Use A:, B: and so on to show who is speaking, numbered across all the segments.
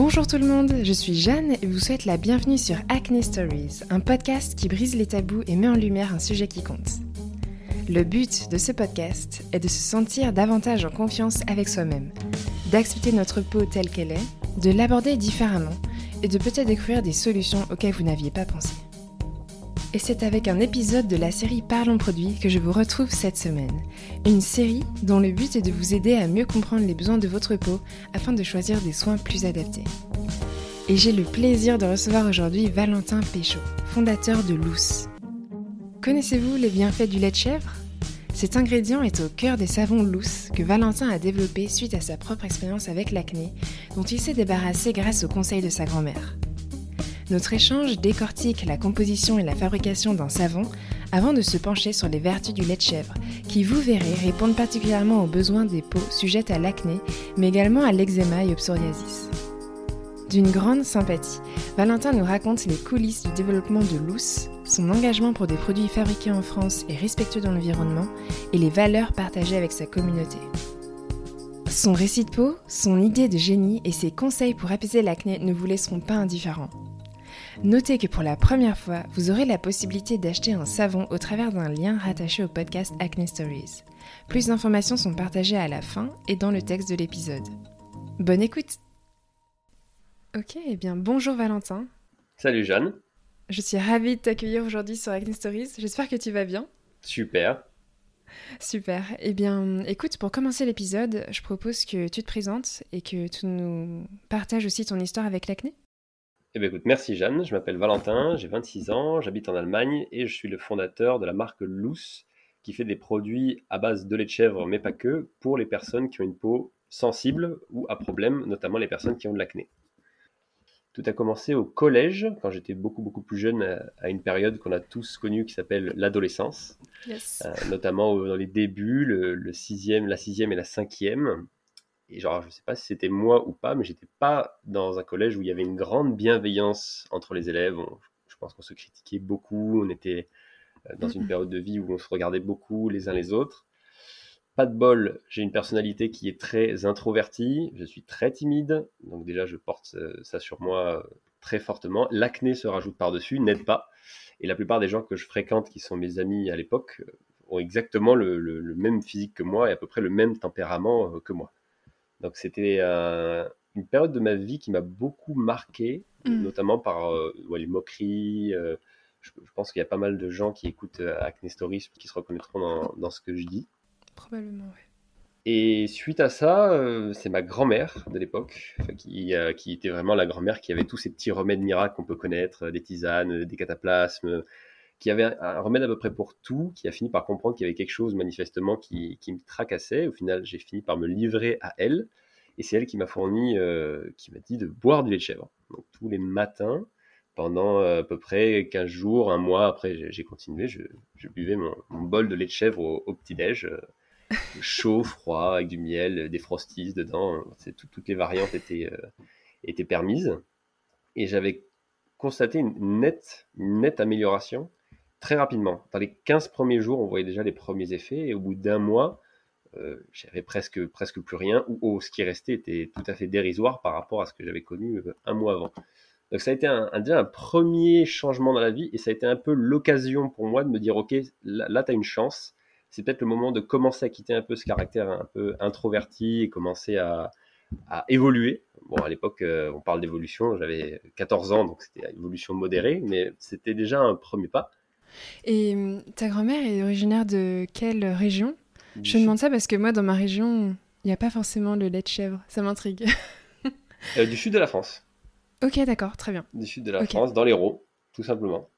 A: Bonjour tout le monde, je suis Jeanne et vous souhaite la bienvenue sur Acne Stories, un podcast qui brise les tabous et met en lumière un sujet qui compte. Le but de ce podcast est de se sentir davantage en confiance avec soi-même, d'accepter notre peau telle qu'elle est, de l'aborder différemment et de peut-être découvrir des solutions auxquelles vous n'aviez pas pensé. Et c'est avec un épisode de la série Parlons produits que je vous retrouve cette semaine. Une série dont le but est de vous aider à mieux comprendre les besoins de votre peau afin de choisir des soins plus adaptés. Et j'ai le plaisir de recevoir aujourd'hui Valentin Péchaud, fondateur de Loose. Connaissez-vous les bienfaits du lait de chèvre? Cet ingrédient est au cœur des savons Loose que Valentin a développé suite à sa propre expérience avec l'acné, dont il s'est débarrassé grâce aux conseils de sa grand-mère. Notre échange décortique la composition et la fabrication d'un savon avant de se pencher sur les vertus du lait de chèvre, qui, vous verrez, répondent particulièrement aux besoins des peaux sujettes à l'acné, mais également à l'eczéma et au psoriasis. D'une grande sympathie, Valentin nous raconte les coulisses du développement de Loose, son engagement pour des produits fabriqués en France et respectueux dans l'environnement, et les valeurs partagées avec sa communauté. Son récit de peau, son idée de génie et ses conseils pour apaiser l'acné ne vous laisseront pas indifférents. Notez que pour la première fois, vous aurez la possibilité d'acheter un savon au travers d'un lien rattaché au podcast Acne Stories. Plus d'informations sont partagées à la fin et dans le texte de l'épisode. Bonne écoute Ok, eh bien bonjour Valentin.
B: Salut Jeanne.
A: Je suis ravie de t'accueillir aujourd'hui sur Acne Stories. J'espère que tu vas bien.
B: Super.
A: Super. Eh bien, écoute, pour commencer l'épisode, je propose que tu te présentes et que tu nous partages aussi ton histoire avec l'acné.
B: Eh bien, écoute, merci Jeanne. Je m'appelle Valentin, j'ai 26 ans, j'habite en Allemagne et je suis le fondateur de la marque Loose qui fait des produits à base de lait de chèvre, mais pas que, pour les personnes qui ont une peau sensible ou à problème, notamment les personnes qui ont de l'acné. Tout a commencé au collège, quand j'étais beaucoup beaucoup plus jeune, à une période qu'on a tous connue qui s'appelle l'adolescence,
A: Yes.
B: euh, notamment dans les débuts, le, le sixième, la sixième et la cinquième. Et genre, je sais pas si c'était moi ou pas, mais j'étais pas dans un collège où il y avait une grande bienveillance entre les élèves. On- je pense qu'on se critiquait beaucoup, on était euh, dans une période de vie où on se regardait beaucoup les uns les autres. Pas de bol, j'ai une personnalité qui est très introvertie, je suis très timide, donc déjà je porte euh, ça sur moi euh, très fortement. L'acné se rajoute par-dessus, n'aide pas. Et la plupart des gens que je fréquente, qui sont mes amis à l'époque, ont exactement le, le- le même physique que moi et à peu près le même tempérament que moi. Donc c'était euh, une période de ma vie qui m'a beaucoup marqué,
A: Mm.
B: notamment par euh, ouais, les moqueries. euh, je, je pense qu'il y a pas mal de gens qui écoutent euh, Acne Stories qui se reconnaîtront dans, dans ce que je dis.
A: Probablement, ouais.
B: Et suite à ça, c'est ma grand-mère de l'époque, qui, qui était vraiment la grand-mère qui avait tous ces petits remèdes miracles qu'on peut connaître, des tisanes, des cataplasmes, qui avait un, un remède à peu près pour tout, qui a fini par comprendre qu'il y avait quelque chose manifestement qui, qui me tracassait. Au final, j'ai fini par me livrer à elle, et c'est elle qui m'a fourni, euh, qui m'a dit de boire du lait de chèvre. Donc tous les matins, pendant euh, à peu près 15 jours, un mois, après j'ai continué, je, je buvais mon, mon bol de lait de chèvre au, au petit-déj. euh, chaud, froid, avec du miel, des frosties dedans. Tout- toutes les variantes étaient, euh, étaient permises. Et j'avais constaté une nette, une nette amélioration très rapidement. Dans les 15 premiers jours, on voyait déjà les premiers effets. Et au bout d'un mois, euh, j'avais presque, presque plus rien. Ou ou ce qui restait était tout à fait dérisoire par rapport à ce que j'avais connu euh, un mois avant. Donc ça a été un, déjà un premier changement dans la vie. Et ça a été un peu l'occasion pour moi de me dire, OK, là, tu as une chance c'est peut-être le moment de commencer à quitter un peu ce caractère un peu introverti et commencer à, à évoluer. Bon, à l'époque, euh, on parle d'évolution, j'avais 14 ans, donc c'était évolution modérée, mais c'était déjà un premier pas.
A: Et hum, ta grand-mère est originaire de quelle région?
B: Du
A: Je demande ça parce que moi, dans ma région, il n'y a pas forcément le lait de chèvre. Ça m'intrigue.
B: euh, du sud de la France.
A: ok, d'accord, très bien.
B: Du sud de la. France, dans l'Hérault, tout simplement.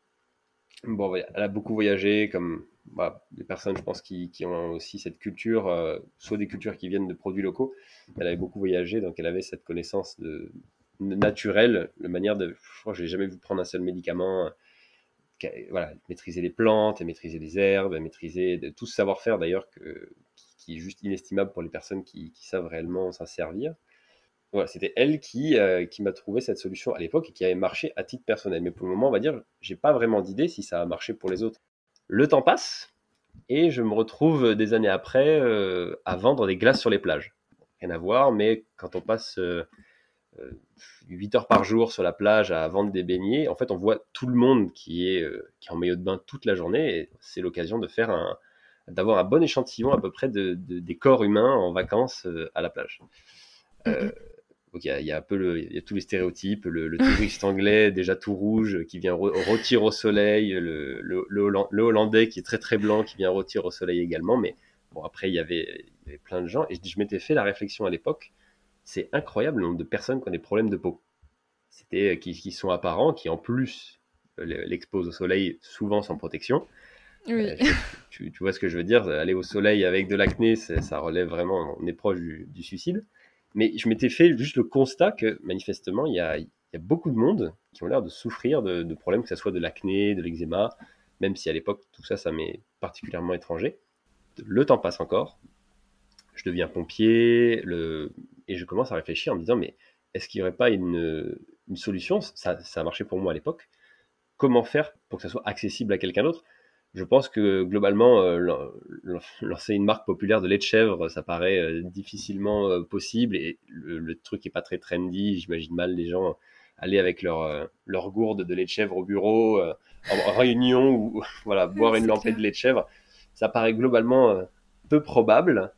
B: Bon, elle a beaucoup voyagé, comme bah, des personnes, je pense, qui, qui ont aussi cette culture, euh, soit des cultures qui viennent de produits locaux. Elle avait beaucoup voyagé, donc elle avait cette connaissance de, naturelle, la manière de. Je crois que je n'ai jamais vu prendre un seul médicament. Voilà, maîtriser les plantes, elle maîtriser les herbes, elle maîtrisait de- tout ce savoir-faire d'ailleurs qui, est juste inestimable pour les personnes qui, qui savent réellement s'en servir. Voilà, c'était elle qui, euh, qui m'a trouvé cette solution à l'époque et qui avait marché à titre personnel. Mais pour le moment, on va dire, j'ai pas vraiment d'idée si ça a marché pour les autres. Le temps passe et je me retrouve des années après euh, à vendre des glaces sur les plages. Rien à voir, mais quand on passe euh, 8 heures par jour sur la plage à vendre des beignets. En fait, on voit tout le monde qui est, qui est en maillot de bain toute la journée et c'est l'occasion de faire un, d'avoir un bon échantillon à peu près de, des corps humains en vacances à la plage. Euh, il y, a, un peu le, il y a tous les stéréotypes, le, touriste anglais déjà tout rouge qui vient retirer au soleil, le, le, hollandais qui est très très blanc qui vient retirer au soleil également. Mais bon, après, il y avait, il y avait plein de gens et je, m'étais fait la réflexion à l'époque. C'est incroyable le nombre de personnes qui ont des problèmes de peau. C'était qui, qui sont apparents, qui en plus l'exposent au soleil souvent sans protection. Oui. Euh, tu, tu, vois ce que je veux dire Aller au soleil avec de l'acné, ça relève vraiment, on est proche du, du suicide. Mais je m'étais fait juste le constat que manifestement, il y a, beaucoup de monde qui ont l'air de souffrir de, problèmes, que ce soit de l'acné, de l'eczéma, même si à l'époque, tout ça, ça m'est particulièrement étranger. Le temps passe encore. Je deviens pompier le... et je commence à réfléchir en me disant, mais est-ce qu'il n'y aurait pas une, solution? Ça, ça a marché pour moi à l'époque. Comment faire pour que ça soit accessible à quelqu'un d'autre? Je pense que globalement, euh, lancer une marque populaire de lait de chèvre, ça paraît euh, difficilement euh, possible et le, truc est pas très trendy. J'imagine mal les gens aller avec leur, leur gourde de lait de chèvre au bureau en, réunion ou voilà boire une lampée de lait de chèvre. Ça paraît globalement probable,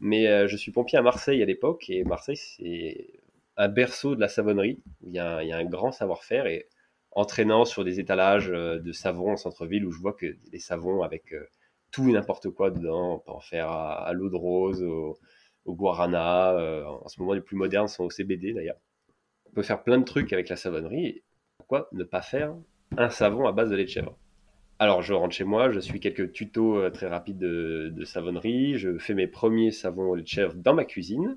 B: mais je suis pompier à Marseille à l'époque et Marseille c'est un berceau de la savonnerie. Il y a, il y a un grand savoir-faire et entraînant sur des étalages euh, de savons en centre-ville où je vois que des savons avec euh, tout et n'importe quoi dedans. On peut en faire à, l'eau de rose, au, guarana. Euh, en ce moment, les plus modernes sont au CBD d'ailleurs. On peut faire plein de trucs avec la savonnerie. Pourquoi ne pas faire un savon à base de lait de chèvre? Alors, je rentre chez moi, je suis quelques tutos très rapides de, savonnerie, je fais mes premiers savons au lait de chèvre dans ma cuisine,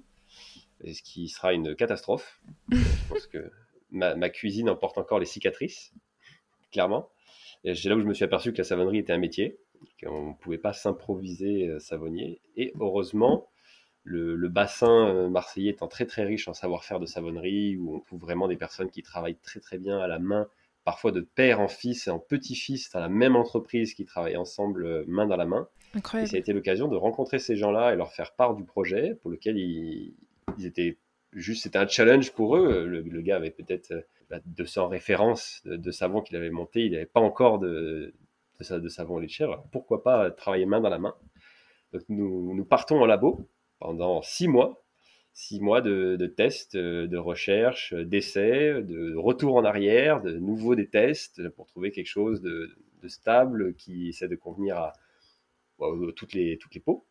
B: ce qui sera une catastrophe. je pense que ma, cuisine en porte encore les cicatrices, clairement. Et c'est là où je me suis aperçu que la savonnerie était un métier, qu'on ne pouvait pas s'improviser euh, savonnier. Et heureusement, le, bassin euh, marseillais étant très très riche en savoir-faire de savonnerie, où on trouve vraiment des personnes qui travaillent très très bien à la main, parfois de père en fils et en petit-fils dans la même entreprise qui travaillent ensemble euh, main dans la main. Et ça a été l'occasion de rencontrer ces gens-là et leur faire part du projet pour lequel ils étaient juste c'était un challenge pour eux. Le, gars avait peut-être 200 euh, références de, savon qu'il avait monté. Il n'avait pas encore de, de, de savon lait de chèvre. Pourquoi pas travailler main dans la main? Donc nous, nous partons en labo pendant six mois. Six mois de, tests, de recherche, d'essais, de retour en arrière, de nouveau des tests pour trouver quelque chose de, stable qui essaie de convenir à, à toutes, les, toutes les peaux.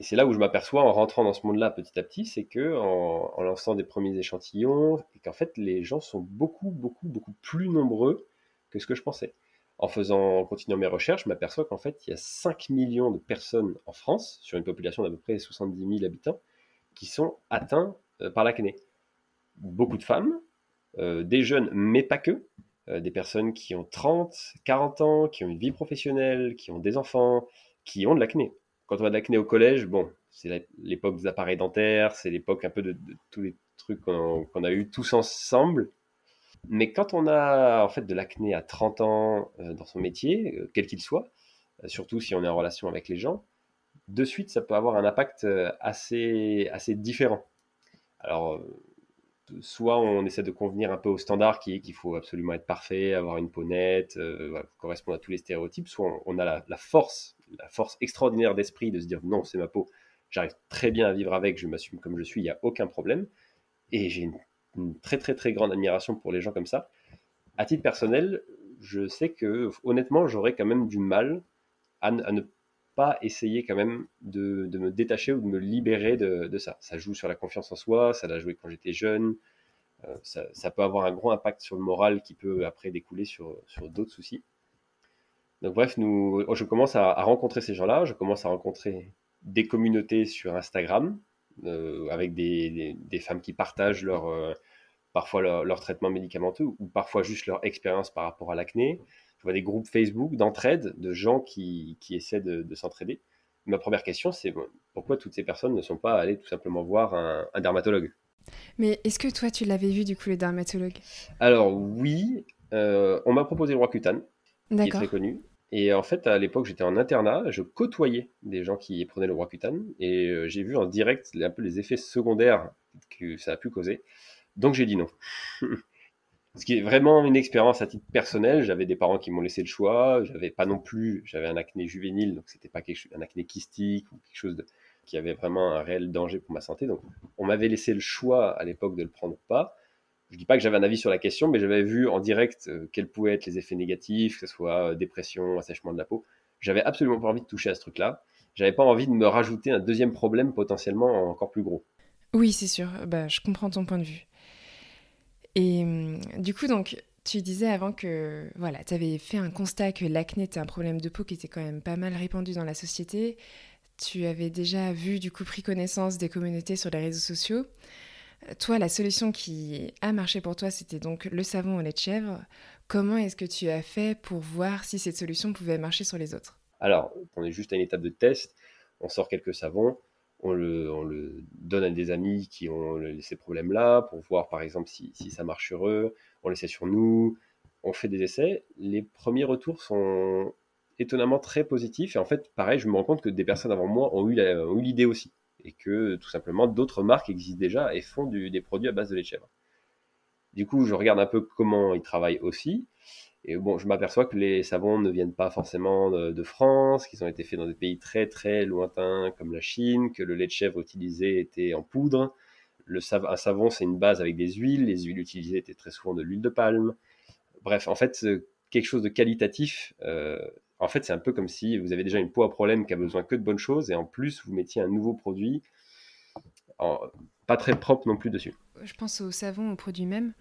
B: Et c'est là où je m'aperçois en rentrant dans ce monde-là petit à petit, c'est que en, lançant des premiers échantillons, et qu'en fait les gens sont beaucoup, beaucoup, beaucoup plus nombreux que ce que je pensais. En faisant, en continuant mes recherches, je m'aperçois qu'en fait il y a 5 millions de personnes en France, sur une population d'à peu près 70 000 habitants, qui sont atteints euh, par l'acné. Beaucoup de femmes, euh, des jeunes, mais pas que, euh, des personnes qui ont 30, 40 ans, qui ont une vie professionnelle, qui ont des enfants, qui ont de l'acné quand on a de l'acné au collège, bon, c'est l'époque des appareils dentaires, c'est l'époque un peu de, tous les trucs qu'on a eu tous ensemble. Mais quand on a en fait de l'acné à 30 ans dans son métier, quel qu'il soit, surtout si on est en relation avec les gens, de suite ça peut avoir un impact assez, assez différent. Alors, soit on essaie de convenir un peu au standard qui est qu'il faut absolument être parfait, avoir une peau nette, correspondre à tous les stéréotypes, soit on, a la, force la force extraordinaire d'esprit de se dire non, c'est ma peau, j'arrive très bien à vivre avec, je m'assume comme je suis, il n'y a aucun problème. Et j'ai une, très très très grande admiration pour les gens comme ça. À titre personnel, je sais que honnêtement, j'aurais quand même du mal à, ne pas essayer quand même de, me détacher ou de me libérer de, ça. Ça joue sur la confiance en soi, ça l'a joué quand j'étais jeune. Euh, ça, peut avoir un gros impact sur le moral qui peut après découler sur, sur d'autres soucis. Donc bref, nous, je commence à, rencontrer ces gens-là, je commence à rencontrer des communautés sur Instagram euh, avec des, femmes qui partagent leur, euh, parfois leur, traitement médicamenteux ou parfois juste leur expérience par rapport à l'acné. Je vois des groupes Facebook d'entraide de gens qui, essaient de, s'entraider. Ma première question, c'est pourquoi toutes ces personnes ne sont pas allées tout simplement voir un, dermatologue?
A: Mais est-ce que toi, tu l'avais vu du coup, le dermatologue?
B: Alors oui, euh, on m'a proposé le Roacutan, qui est très connu. Et en fait, à l'époque, j'étais en internat, je côtoyais des gens qui prenaient le Roacutan et euh, j'ai vu en direct un peu les effets secondaires que ça a pu causer. Donc j'ai dit non. Ce qui est vraiment une expérience à titre personnel. J'avais des parents qui m'ont laissé le choix. J'avais pas non plus, j'avais un acné juvénile, donc c'était pas un acné kystique ou quelque chose qui avait vraiment un réel danger pour ma santé. Donc on m'avait laissé le choix à l'époque de le prendre ou pas. Je dis pas que j'avais un avis sur la question, mais j'avais vu en direct euh, quels pouvaient être les effets négatifs, que ce soit euh, dépression, assèchement de la peau. J'avais absolument pas envie de toucher à ce truc-là. J'avais pas envie de me rajouter un deuxième problème potentiellement encore plus gros.
A: Oui, c'est sûr. Bah, je comprends ton point de vue. Et hum, du coup, donc, tu disais avant que voilà, tu avais fait un constat que l'acné était un problème de peau qui était quand même pas mal répandu dans la société. Tu avais déjà vu, du coup, pris connaissance des communautés sur les réseaux sociaux. Toi, la solution qui a marché pour toi, c'était donc le savon au lait de chèvre. Comment est-ce que tu as fait pour voir si cette solution pouvait marcher sur les autres?
B: Alors, on est juste à une étape de test. On sort quelques savons on le, donne à des amis qui ont ces problèmes-là pour voir par exemple si, ça marche sur eux. On l'essaie sur nous. On fait des essais. Les premiers retours sont étonnamment très positifs. Et en fait, pareil, je me rends compte que des personnes avant moi ont eu l'idée aussi. Et que tout simplement, d'autres marques existent déjà et font des produits à base de lait de chèvre. Du coup, je regarde un peu comment ils travaillent aussi. Et bon, je m'aperçois que les savons ne viennent pas forcément de, France, qu'ils ont été faits dans des pays très très lointains comme la Chine, que le lait de chèvre utilisé était en poudre. Le un savon, c'est une base avec des huiles. Les huiles utilisées étaient très souvent de l'huile de palme. Bref, en fait, quelque chose de qualitatif. Euh, en fait, c'est un peu comme si vous avez déjà une peau à problème qui a besoin que de bonnes choses, et en plus, vous mettiez un nouveau produit, pas très propre non plus dessus.
A: Je pense au savon, au produit même.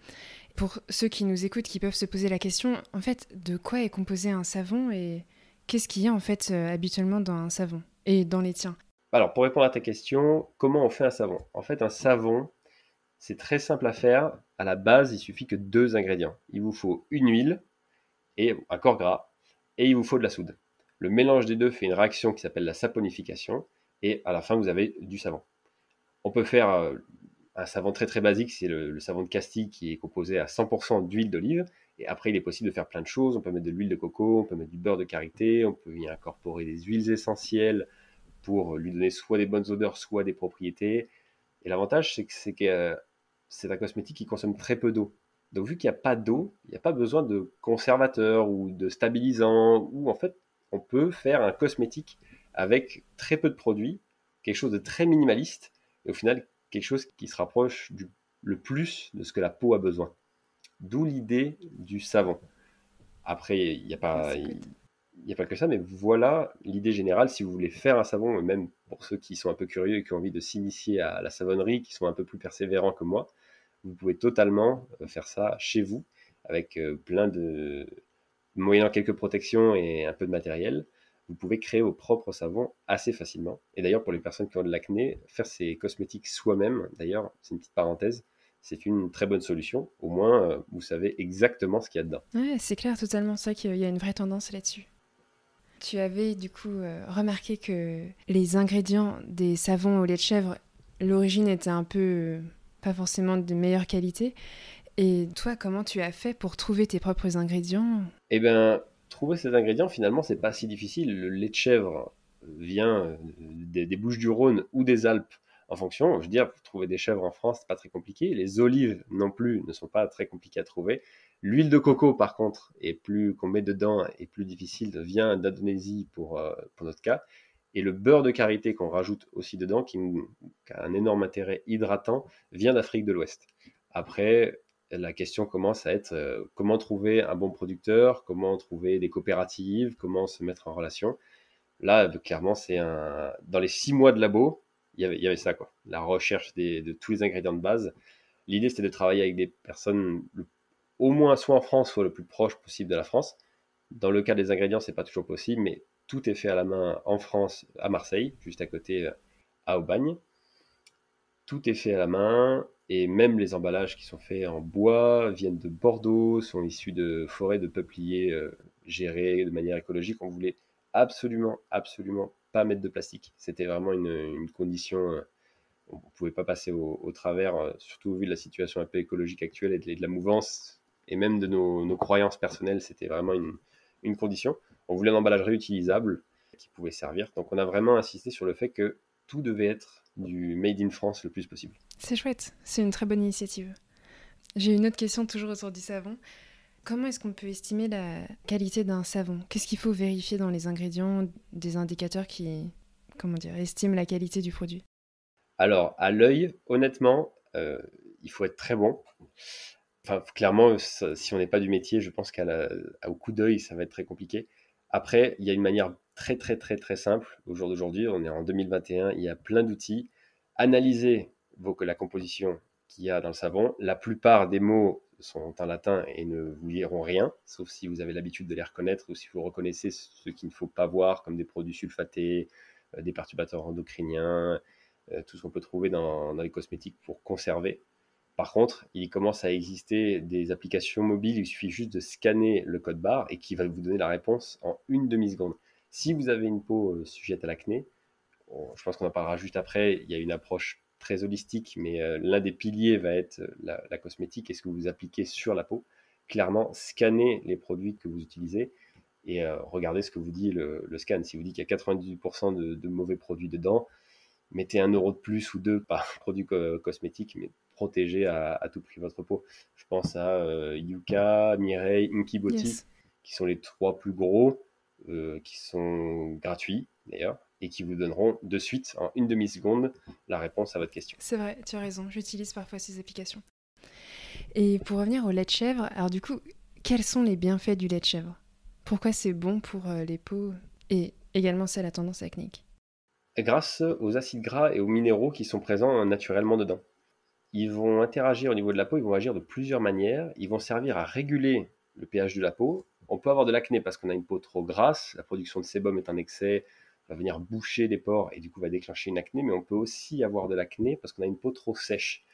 A: Pour ceux qui nous écoutent, qui peuvent se poser la question, en fait, de quoi est composé un savon et qu'est-ce qu'il y a en fait euh, habituellement dans un savon et dans les tiens
B: Alors, pour répondre à ta question, comment on fait un savon? En fait, un savon, c'est très simple à faire. À la base, il suffit que deux ingrédients. Il vous faut une huile et un corps gras et il vous faut de la soude. Le mélange des deux fait une réaction qui s'appelle la saponification et à la fin, vous avez du savon. On peut faire euh, un savon très très basique, c'est le, savon de Castille qui est composé à 100% d'huile d'olive. Et après, il est possible de faire plein de choses. On peut mettre de l'huile de coco, on peut mettre du beurre de karité, on peut y incorporer des huiles essentielles pour lui donner soit des bonnes odeurs, soit des propriétés. Et l'avantage, c'est que c'est c'est un cosmétique qui consomme très peu d'eau. Donc vu qu'il n'y a pas d'eau, il n'y a pas besoin de conservateur ou de stabilisant, ou en fait, on peut faire un cosmétique avec très peu de produits, quelque chose de très minimaliste, et au final quelque chose qui se rapproche du, le plus de ce que la peau a besoin. D'où l'idée du savon. Après, il n'y a pas... Il a pas que ça, mais voilà l'idée générale. Si vous voulez faire un savon, même pour ceux qui sont un peu curieux et qui ont envie de s'initier à la savonnerie, qui sont un peu plus persévérants que moi, vous pouvez totalement euh, faire ça chez vous, avec euh, plein de. moyennant quelques protections et un peu de matériel vous pouvez créer vos propres savons assez facilement. Et d'ailleurs, pour les personnes qui ont de l'acné, faire ces cosmétiques soi-même, d'ailleurs, c'est une petite parenthèse, c'est une très bonne solution. Au moins, euh, vous savez exactement ce qu'il y a dedans.
A: Ouais, c'est clair, totalement. Vrai qu'il y a une vraie tendance là-dessus. Tu avais du coup euh, remarqué que les ingrédients des savons au lait de chèvre, l'origine était un peu euh, pas forcément de meilleure qualité. Et toi, comment tu as fait pour trouver tes propres ingrédients?
B: Eh bien, trouver ces ingrédients, finalement, c'est pas si difficile. Le lait de chèvre vient euh, des, Bouches du Rhône ou des Alpes en fonction. Je veux dire, trouver des chèvres en France, c'est pas très compliqué. Les olives non plus ne sont pas très compliquées à trouver. L'huile de coco, par contre, est plus qu'on met dedans est plus difficile, vient d'Indonésie pour, euh, pour notre cas. Et le beurre de karité qu'on rajoute aussi dedans, qui, qui, a un énorme intérêt hydratant, vient d'Afrique de l'Ouest. Après, la question commence à être euh, comment trouver un bon producteur, comment trouver des coopératives, comment se mettre en relation. Là, clairement, c'est un. Dans les six mois de labo, il y avait, ça, quoi. La recherche de tous les ingrédients de base. L'idée, c'était de travailler avec des personnes au moins soit en France, soit le plus proche possible de la France. Dans le cas des ingrédients, c'est pas toujours possible, mais tout est fait à la main en France, à Marseille, juste à côté, euh, à Aubagne. Tout est fait à la main. Et même les emballages qui sont faits en bois viennent de Bordeaux, sont issus de forêts de peupliers euh, gérées de manière écologique. On voulait absolument, absolument pas mettre de plastique. C'était vraiment une, condition. Euh, on ne pouvait pas passer au, travers, euh, surtout au vu de la situation un peu écologique actuelle et de, la mouvance, et même de nos, croyances personnelles, c'était vraiment une, une, condition. On voulait un emballage réutilisable qui pouvait servir. Donc on a vraiment insisté sur le fait que tout devait être du Made in France le plus possible.
A: C'est chouette, c'est une très bonne initiative. J'ai une autre question toujours autour du savon. Comment est-ce qu'on peut estimer la qualité d'un savon? Qu'est-ce qu'il faut vérifier dans les ingrédients, des indicateurs qui, comment dire, estiment la qualité du produit?
B: Alors, à l'œil, honnêtement, euh, il faut être très bon. Enfin, clairement, si on n'est pas du métier, je pense qu'au coup d'œil, ça va être très compliqué. Après, il y a une manière très, très, très, très simple. Au jour d'aujourd'hui, on est en 2021, il y a plein d'outils. Analysez la composition qu'il y a dans le savon. La plupart des mots sont en latin et ne vous liront rien, sauf si vous avez l'habitude de les reconnaître ou si vous reconnaissez ce qu'il ne faut pas voir, comme des produits sulfatés, euh, des perturbateurs endocriniens, euh, tout ce qu'on peut trouver dans, les cosmétiques pour conserver. Par contre, il commence à exister des applications mobiles, il suffit juste de scanner le code barre et qui va vous donner la réponse en une demi-seconde. Si vous avez une peau euh, sujette à l'acné, je pense qu'on en parlera juste après, il y a une approche très holistique, mais euh, l'un des piliers va être la, cosmétique et ce que vous appliquez sur la peau. Clairement, scannez les produits que vous utilisez et euh, regardez ce que vous dit le, scan. Si vous dit qu'il y a 98% de, mauvais produits dedans, mettez un euro de plus ou deux par produit cosmétique, mais protégez à, tout prix votre peau. Je pense à euh, Yuka, Mireille, Inky qui sont les trois plus gros, qui sont gratuits d'ailleurs et qui vous donneront de suite, en une demi-seconde, la réponse à votre question.
A: C'est vrai, tu as raison, j'utilise parfois ces applications. Et pour revenir au lait de chèvre, alors du coup, quels sont les bienfaits du lait de chèvre? Pourquoi c'est bon pour euh, les peaux et également c'est la tendance acnéique
B: Grâce aux acides gras et aux minéraux qui sont présents naturellement dedans. Ils vont interagir au niveau de la peau, ils vont agir de plusieurs manières. Ils vont servir à réguler le pH de la peau. On peut avoir de l'acné parce qu'on a une peau trop grasse, la production de sébum est un excès, va venir boucher les pores et du coup va déclencher une acné, mais on peut aussi avoir de l'acné parce qu'on a une peau trop sèche.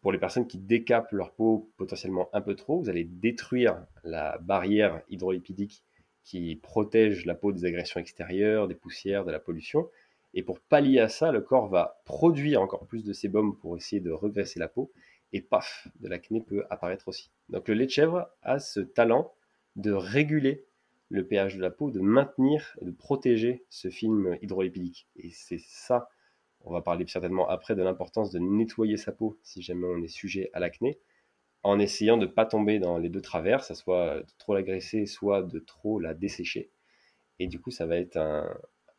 B: Pour les personnes qui décapent leur peau potentiellement un peu trop, vous allez détruire la barrière hydrolipidique qui protège la peau des agressions extérieures, des poussières, de la pollution. Et pour pallier à ça, le corps va produire encore plus de sébum pour essayer de regresser la peau. Et paf, de l'acné peut apparaître aussi. Donc le lait de chèvre a ce talent de réguler le pH de la peau, de maintenir et de protéger ce film hydrolipidique. Et c'est ça, on va parler certainement après de l'importance de nettoyer sa peau si jamais on est sujet à l'acné, en essayant de ne pas tomber dans les deux travers, soit de trop l'agresser, soit de trop la dessécher. Et du coup, ça va être un,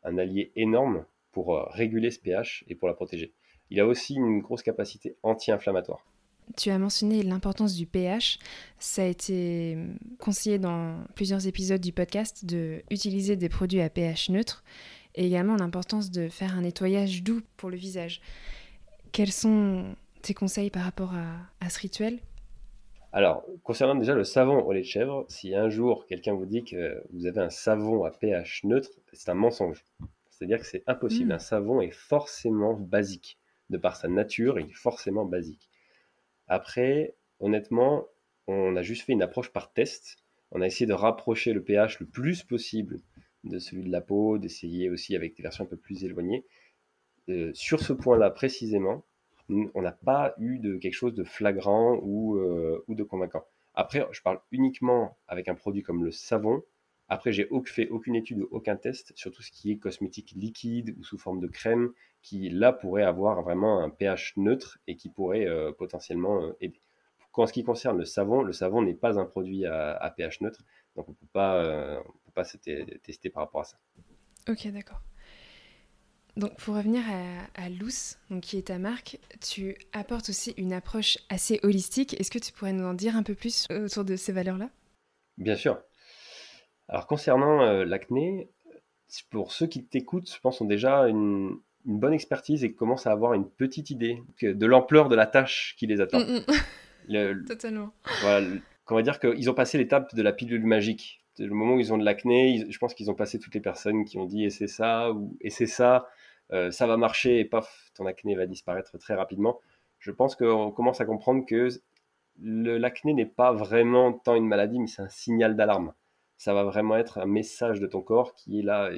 B: un allié énorme pour euh, réguler ce pH et pour la protéger. Il a aussi une grosse capacité anti-inflammatoire.
A: Tu as mentionné l'importance du pH. Ça a été conseillé dans plusieurs épisodes du podcast de utiliser des produits à pH neutre et également l'importance de faire un nettoyage doux pour le visage. Quels sont tes conseils par rapport à, ce rituel?
B: Alors, concernant déjà le savon au lait de chèvre, si un jour quelqu'un vous dit que vous avez un savon à pH neutre, c'est un mensonge. C'est-à-dire que c'est impossible. Hmm. Un savon est forcément basique. De par sa nature, il est forcément basique. Après, honnêtement, on a juste fait une approche par test. On a essayé de rapprocher le pH le plus possible de celui de la peau, d'essayer aussi avec des versions un peu plus éloignées. Euh, sur ce point-là précisément, on n'a pas eu de quelque chose de flagrant euh, ou de convaincant. Après, je parle uniquement avec un produit comme le savon. Après, j'ai fait aucune étude ou aucun test sur tout ce qui est cosmétique liquide ou sous forme de crème, qui là pourrait avoir vraiment un pH neutre et qui pourrait euh, potentiellement euh, aider. En ce qui concerne le savon, le savon n'est pas un produit à, pH neutre, donc on ne peut pas, euh, peut pas se tester par rapport à ça.
A: Ok, d'accord. Donc pour revenir à, à Luce, donc qui est ta marque, tu apportes aussi une approche assez holistique. Est-ce que tu pourrais nous en dire un peu plus autour de ces valeurs-là?
B: Bien sûr. Alors concernant l'acné, pour ceux qui t'écoutent, je pense, ont déjà une, une bonne expertise et commencent à avoir une petite idée de l'ampleur de la tâche qui les attend. Mm,
A: mm. Totalement.
B: Voilà, on va dire qu'ils ont passé l'étape de la pilule magique. Le moment où ils ont de l'acné, je pense qu'ils ont passé toutes les personnes qui ont dit et c'est ça ou et c'est ça, euh, ça va marcher et paf, ton acné va disparaître très rapidement. Je pense qu'on commence à comprendre que l'acné n'est pas vraiment tant une maladie, mais c'est un signal d'alarme. Ça va vraiment être un message de ton corps qui est là,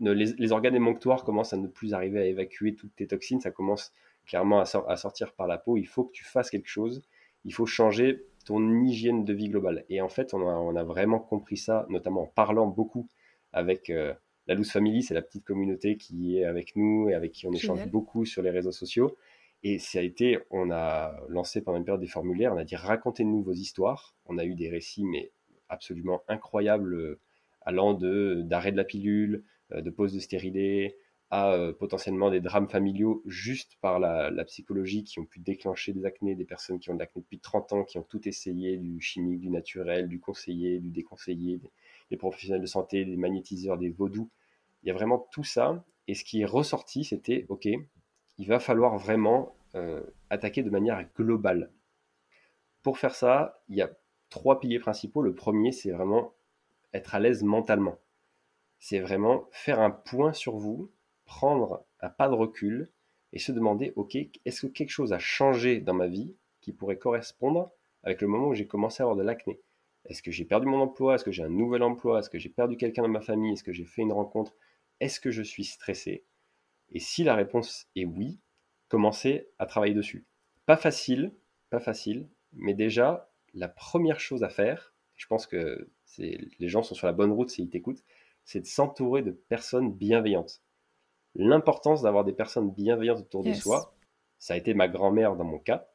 B: les, organes émonctoires commencent à ne plus arriver à évacuer toutes tes toxines, ça commence clairement à, sortir par la peau. Il faut que tu fasses quelque chose, il faut changer ton hygiène de vie globale. Et en fait, on a, vraiment compris ça, notamment en parlant beaucoup avec euh, la Loose Family, c'est la petite communauté qui est avec nous et avec qui on échange beaucoup sur les réseaux sociaux. Et ça a été, on a lancé pendant une période des formulaires, on a dit racontez-nous vos histoires. On a eu des récits, mais absolument incroyables, allant de d'arrêt de la pilule, de pause de stérilité, à euh, potentiellement des drames familiaux juste par la, psychologie qui ont pu déclencher des acnés, des personnes qui ont de l'acné depuis 30 ans, qui ont tout essayé, du chimique, du naturel, du conseillé, du déconseillé, des, professionnels de santé, des magnétiseurs, des vaudous. Il y a vraiment tout ça. Et ce qui est ressorti, c'était, OK, il va falloir vraiment euh, attaquer de manière globale. Pour faire ça, il y a trois piliers principaux. Le premier, c'est vraiment être à l'aise mentalement. C'est vraiment faire un point sur vous, prendre un pas de recul et se demander, ok, est-ce que quelque chose a changé dans ma vie qui pourrait correspondre avec le moment où j'ai commencé à avoir de l'acné? Est-ce que j'ai perdu mon emploi? Est-ce que j'ai un nouvel emploi? Est-ce que j'ai perdu quelqu'un dans ma famille? Est-ce que j'ai fait une rencontre? Est-ce que je suis stressé? Et si la réponse est oui, commencez à travailler dessus. Pas facile, pas facile, mais déjà, la première chose à faire, je pense que les gens sont sur la bonne route s'ils t'écoutent, c'est de s'entourer de personnes bienveillantes l'importance d'avoir des personnes bienveillantes autour de soi. Ça a été ma grand-mère dans mon cas.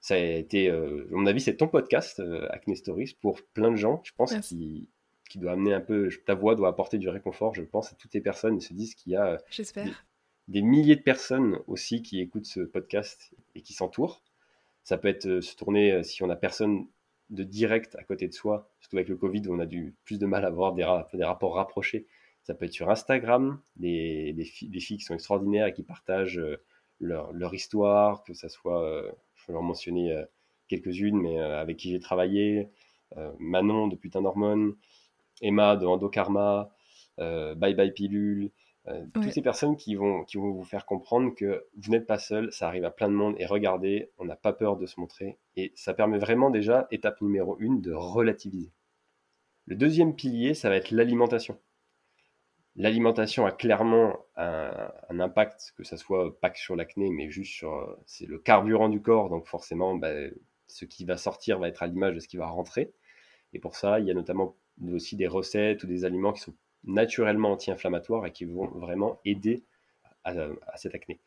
B: Ça a été, euh, à mon avis, c'est ton podcast, euh, Acne Stories, pour plein de gens, je pense, qui, qui doit amener un peu, ta voix doit apporter du réconfort, je pense, à toutes les personnes. Ils se disent qu'il y a
A: des,
B: des, milliers de personnes aussi qui écoutent ce podcast et qui s'entourent. Ça peut être euh, se tourner, si on a personne de direct à côté de soi, surtout avec le Covid où on a du plus de mal à avoir des, rapports rapprochés. Ça peut être sur Instagram, des, filles qui sont extraordinaires et qui partagent euh, leur, histoire, que ce soit, euh, je vais en mentionner euh, quelques-unes, mais avec qui j'ai travaillé, Manon de Putain d'Hormones, Emma de Endokarma, Bye Bye Pilule, toutes ces personnes qui vont, qui vont vous faire comprendre que vous n'êtes pas seul, ça arrive à plein de monde, et regardez, on n'a pas peur de se montrer, et ça permet vraiment déjà, étape numéro une, de relativiser. Le deuxième pilier, ça va être l'alimentation l'alimentation a clairement un, impact, que ça soit pas que sur l'acné, mais juste sur c'est le carburant du corps, donc forcément, bah, ce qui va sortir va être à l'image de ce qui va rentrer. Et pour ça, il y a notamment aussi des recettes ou des aliments qui sont naturellement anti-inflammatoires et qui vont vraiment aider à, cette acné.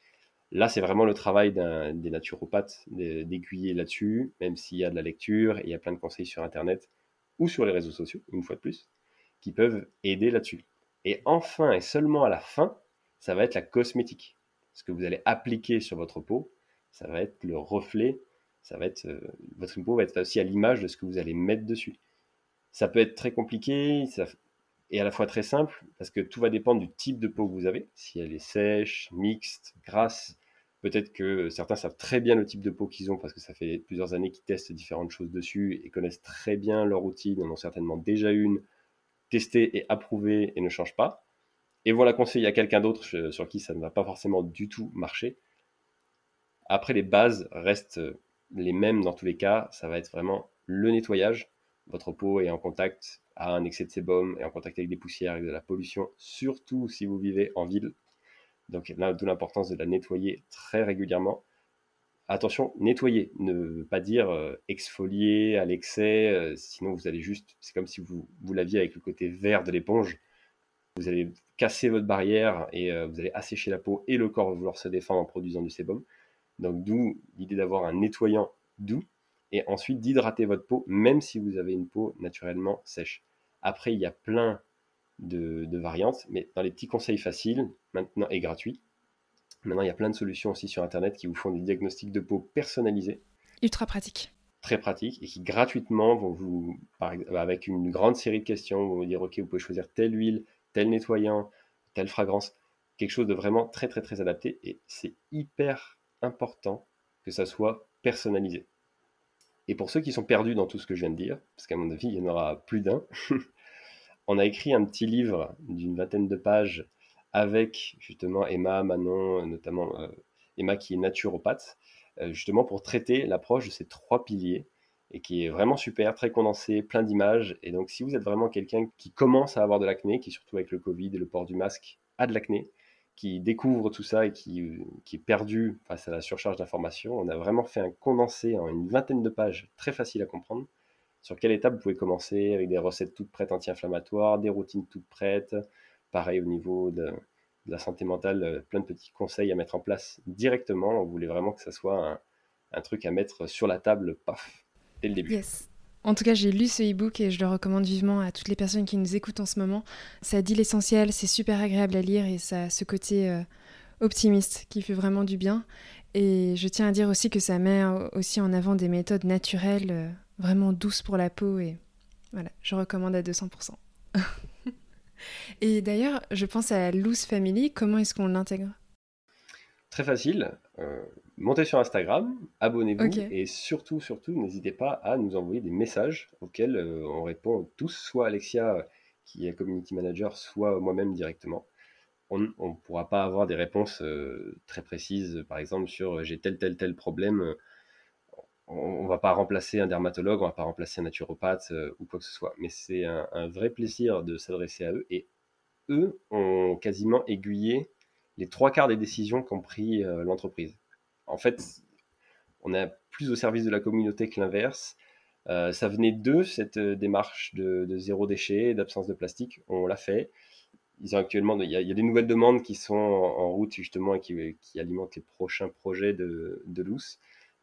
B: Là, c'est vraiment le travail des naturopathes d'aiguiller là-dessus, même s'il y a de la lecture et il y a plein de conseils sur Internet ou sur les réseaux sociaux, une fois de plus, qui peuvent aider là-dessus. Et enfin, et seulement à la fin, ça va être la cosmétique. Ce que vous allez appliquer sur votre peau, ça va être le reflet, euh, votre peau va être aussi à l'image de ce que vous allez mettre dessus. Ça peut être très compliqué et à la fois très simple, parce que tout va dépendre du type de peau que vous avez. Si elle est sèche, mixte, grasse, peut-être que certains savent très bien le type de peau qu'ils ont, parce que ça fait plusieurs années qu'ils testent différentes choses dessus et connaissent très bien leur routine, en ont certainement déjà une, testé et approuvé et ne change pas, et vont la conseiller à quelqu'un d'autre sur qui ça ne va pas forcément du tout marcher. Après, les bases restent les mêmes dans tous les cas. Ça va être vraiment le nettoyage. Votre peau est en contact à un excès de sébum, et en contact avec des poussières, avec de la pollution, surtout si vous vivez en ville. Donc là, d'où l'importance de la nettoyer très régulièrement attention, nettoyer, ne pas dire euh, exfolier à l'excès, euh, sinon vous allez juste, c'est comme si vous, vous l'aviez avec le côté vert de l'éponge, vous allez casser votre barrière et euh, vous allez assécher la peau et le corps va vouloir se défendre en produisant du sébum. Donc d'où l'idée d'avoir un nettoyant doux et ensuite d'hydrater votre peau même si vous avez une peau naturellement sèche. Après, il y a plein de, de variantes, mais dans les petits conseils faciles, maintenant et gratuits, Maintenant, il y a plein de solutions aussi sur Internet qui vous font des diagnostics de peau personnalisés.
A: Ultra pratique.
B: Très pratique et qui gratuitement vont vous, avec une grande série de questions, vont vous dire ok, vous pouvez choisir telle huile, tel nettoyant, telle fragrance, quelque chose de vraiment très très très adapté et c'est hyper important que ça soit personnalisé. Et pour ceux qui sont perdus dans tout ce que je viens de dire, parce qu'à mon avis il y en aura plus d'un, on a écrit un petit livre d'une vingtaine de pages avec justement Emma, Manon, notamment euh, Emma qui est naturopathe, euh, justement pour traiter l'approche de ces trois piliers et qui est vraiment super, très condensé, plein d'images. Et donc, si vous êtes vraiment quelqu'un qui commence à avoir de l'acné, qui surtout avec le Covid et le port du masque a de l'acné, qui découvre tout ça et qui, qui, est perdu face à la surcharge d'informations, on a vraiment fait un condensé en une vingtaine de pages, très facile à comprendre, sur quelle étape vous pouvez commencer avec des recettes toutes prêtes anti-inflammatoires, des routines toutes prêtes, pareil au niveau de, la santé mentale, plein de petits conseils à mettre en place directement. On voulait vraiment que ça soit un, un truc à mettre sur la table, paf, dès le début.
A: Yes. En tout cas, j'ai lu ce e-book et je le recommande vivement à toutes les personnes qui nous écoutent en ce moment. Ça dit l'essentiel, c'est super agréable à lire et ça a ce côté euh, optimiste qui fait vraiment du bien. Et je tiens à dire aussi que ça met aussi en avant des méthodes naturelles, euh, vraiment douces pour la peau et voilà, je recommande à 200%. et d'ailleurs, je pense à Loose Family, comment est-ce qu'on l'intègre?
B: Très facile. Euh, montez sur Instagram, abonnez-vous et surtout, surtout, n'hésitez pas à nous envoyer des messages auxquels euh, on répond tous, soit Alexia qui est community manager, soit moi-même directement. On ne pourra pas avoir des réponses euh, très précises, par exemple sur j'ai tel, tel, tel problème. On ne va pas remplacer un dermatologue, on ne va pas remplacer un naturopathe ou quoi que ce soit. Mais c'est un, un vrai plaisir de s'adresser à eux et eux ont quasiment aiguillé les trois quarts des décisions qu'ont pris l'entreprise en fait, on est plus au service de la communauté que l'inverse. Euh, ça venait d'eux, cette euh, démarche de, zéro déchet, d'absence de plastique. On l'a fait. Ils ont actuellement, il y, a, des nouvelles demandes qui sont en, route justement et qui, alimentent les prochains projets de, de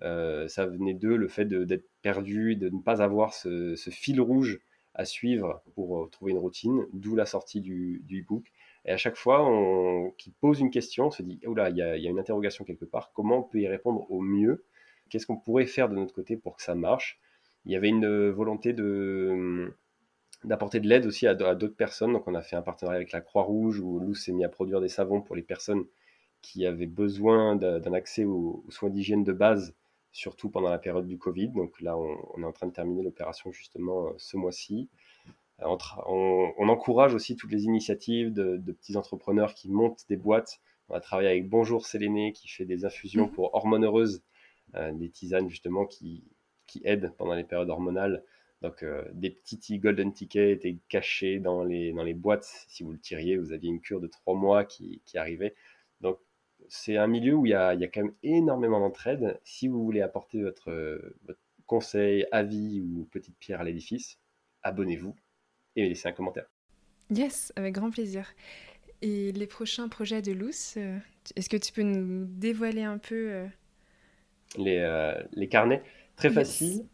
B: euh, ça venait d'eux, le fait d'être perdu, de ne pas avoir ce, fil rouge à suivre pour trouver une routine, d'où la sortie du, du e-book. Et à chaque fois on, qu'il pose une question, on se dit, oula, il y, a, y a une interrogation quelque part, comment on peut y répondre au mieux? Qu'est-ce qu'on pourrait faire de notre côté pour que ça marche? Il y avait une volonté de d'apporter de l'aide aussi à, d'autres personnes. Donc on a fait un partenariat avec la Croix-Rouge où Lou s'est mis à produire des savons pour les personnes qui avaient besoin d'un accès aux, soins d'hygiène de base, surtout pendant la période du Covid. Donc là, on, on est en train de terminer l'opération justement euh, ce mois-ci. On, encourage aussi toutes les initiatives de, petits entrepreneurs qui montent des boîtes. On a travaillé avec Bonjour Séléné qui fait des infusions mmh. pour hormones heureuses, euh, des tisanes justement qui, aident pendant les périodes hormonales. Donc euh, des petits golden tickets étaient cachés dans les, dans les boîtes. Si vous le tiriez, vous aviez une cure de trois mois qui, arrivait. Donc c'est un milieu où il y, a, il y a quand même énormément d'entraide. Si vous voulez apporter votre, votre conseil, avis ou petite pierre à l'édifice, abonnez-vous et laisser un commentaire.
A: Yes, avec grand plaisir. Et les prochains projets de Luce, euh, est-ce que tu peux nous dévoiler un peu euh,
B: les, euh, les, carnets? Très facile.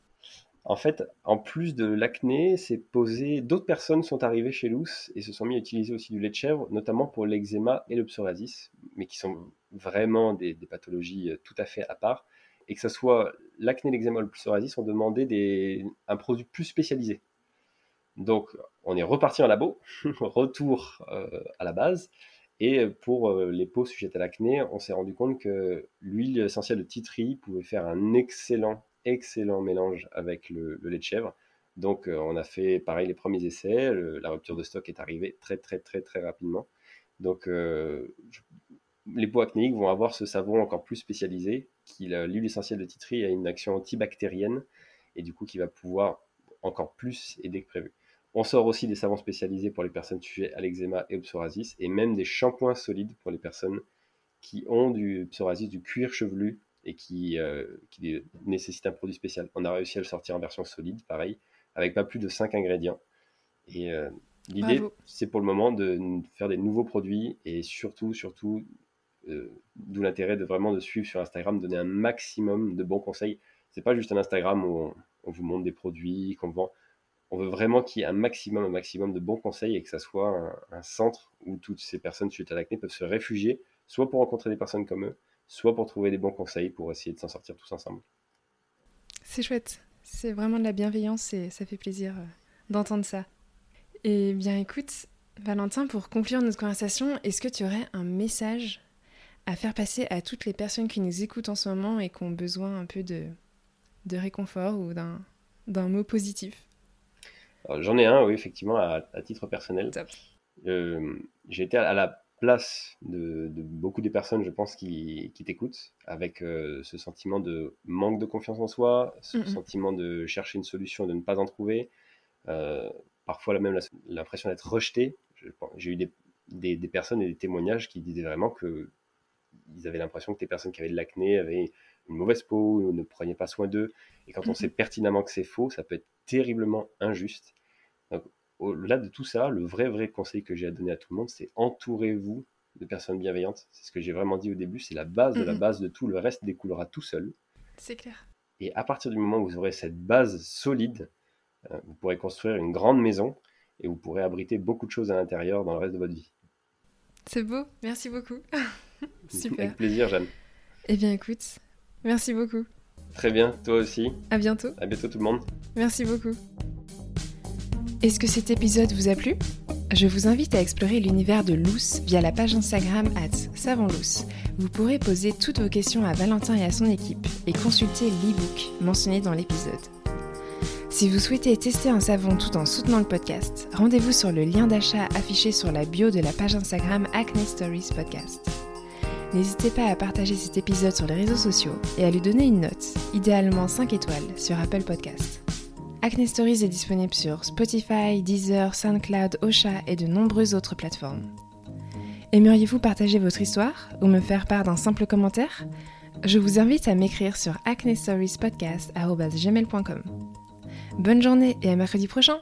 B: En fait, en plus de l'acné, c'est posé. D'autres personnes sont arrivées chez Luce et se sont mis à utiliser aussi du lait de chèvre, notamment pour l'eczéma et le psoriasis, mais qui sont vraiment des, pathologies tout à fait à part. Et que ce soit l'acné, l'eczéma ou le psoriasis, ont demandé des, un produit plus spécialisé. Donc, on est reparti en labo, retour euh, à la base. Et pour euh, les peaux sujettes à l'acné, on s'est rendu compte que l'huile essentielle de titri pouvait faire un excellent, excellent mélange avec le, lait de chèvre. Donc, euh, on a fait pareil les premiers essais. la rupture de stock est arrivée très, très, très, très rapidement. Donc, les peaux acnéiques vont avoir ce savon encore plus spécialisé. L'huile essentielle de titri a une action antibactérienne et du coup qui va pouvoir encore plus aider que prévu. On sort aussi des savons spécialisés pour les personnes sujettes à l'eczéma et au psoriasis, et même des shampoings solides pour les personnes qui ont du psoriasis, du cuir chevelu, et qui, euh, nécessitent un produit spécial. On a réussi à le sortir en version solide, pareil, avec pas plus de 5 ingrédients. Et euh, l'idée, c'est pour le moment de faire des nouveaux produits, et surtout, surtout, euh, d'où l'intérêt de vraiment de suivre sur Instagram, donner un maximum de bons conseils. C'est pas juste un Instagram où on vous montre des produits qu'on vend on veut vraiment qu'il y ait un maximum, de bons conseils et que ça soit un, centre où toutes ces personnes suite à l'acné peuvent se réfugier, soit pour rencontrer des personnes comme eux, soit pour trouver des bons conseils pour essayer de s'en sortir tous ensemble.
A: C'est chouette, c'est vraiment de la bienveillance et ça fait plaisir euh, d'entendre ça. Et bien écoute, Valentin, pour conclure notre conversation, est-ce que tu aurais un message à faire passer à toutes les personnes qui nous écoutent en ce moment et qui ont besoin un peu de réconfort ou d'un mot positif?
B: J'en ai un, oui, effectivement, à, titre personnel. Euh, j'ai été à, la place de, beaucoup des personnes, je pense, qui, t'écoutent, avec euh, ce sentiment de manque de confiance en soi, ce sentiment de chercher une solution et de ne pas en trouver, euh, parfois même l'impression d'être rejeté. J'ai eu des, des, personnes et des témoignages qui disaient vraiment que ils avaient l'impression que les personnes qui avaient de l'acné avaient une mauvaise peau, ne prenaient pas soin d'eux. Et quand on sait pertinemment que c'est faux, ça peut être terriblement injuste. au-delà de tout ça, le vrai, vrai conseil que j'ai à donner à tout le monde, c'est entourez-vous de personnes bienveillantes. C'est ce que j'ai vraiment dit au début, c'est la base de la
A: Mhm.
B: base de tout. Le reste découlera tout seul.
A: C'est clair.
B: Et à partir du moment où vous aurez cette base solide, euh, vous pourrez construire une grande maison et vous pourrez abriter beaucoup de choses à l'intérieur dans le reste de votre vie.
A: C'est beau, merci beaucoup. Super.
B: Avec plaisir, Jeanne.
A: Eh bien écoute, merci beaucoup.
B: Très bien, toi aussi.
A: À bientôt.
B: À bientôt tout le monde.
A: Merci beaucoup. Est-ce que cet épisode vous a plu? Je vous invite à explorer l'univers de Luce via la page Instagram at savonlouce. Vous pourrez poser toutes vos questions à Valentin et à son équipe et consulter l'e-book mentionné dans l'épisode. Si vous souhaitez tester un savon tout en soutenant le podcast, rendez-vous sur le lien d'achat affiché sur la bio de la page Instagram Acne Stories Podcast. N'hésitez pas à partager cet épisode sur les réseaux sociaux et à lui donner une note, idéalement 5 étoiles, sur Apple Podcast. Acne Stories est disponible sur Spotify, Deezer, SoundCloud, Ocha et de nombreuses autres plateformes. Aimeriez-vous partager votre histoire ou me faire part d'un simple commentaire? Je vous invite à m'écrire sur acnestoriespodcast.gmail.com. Bonne journée et à mercredi prochain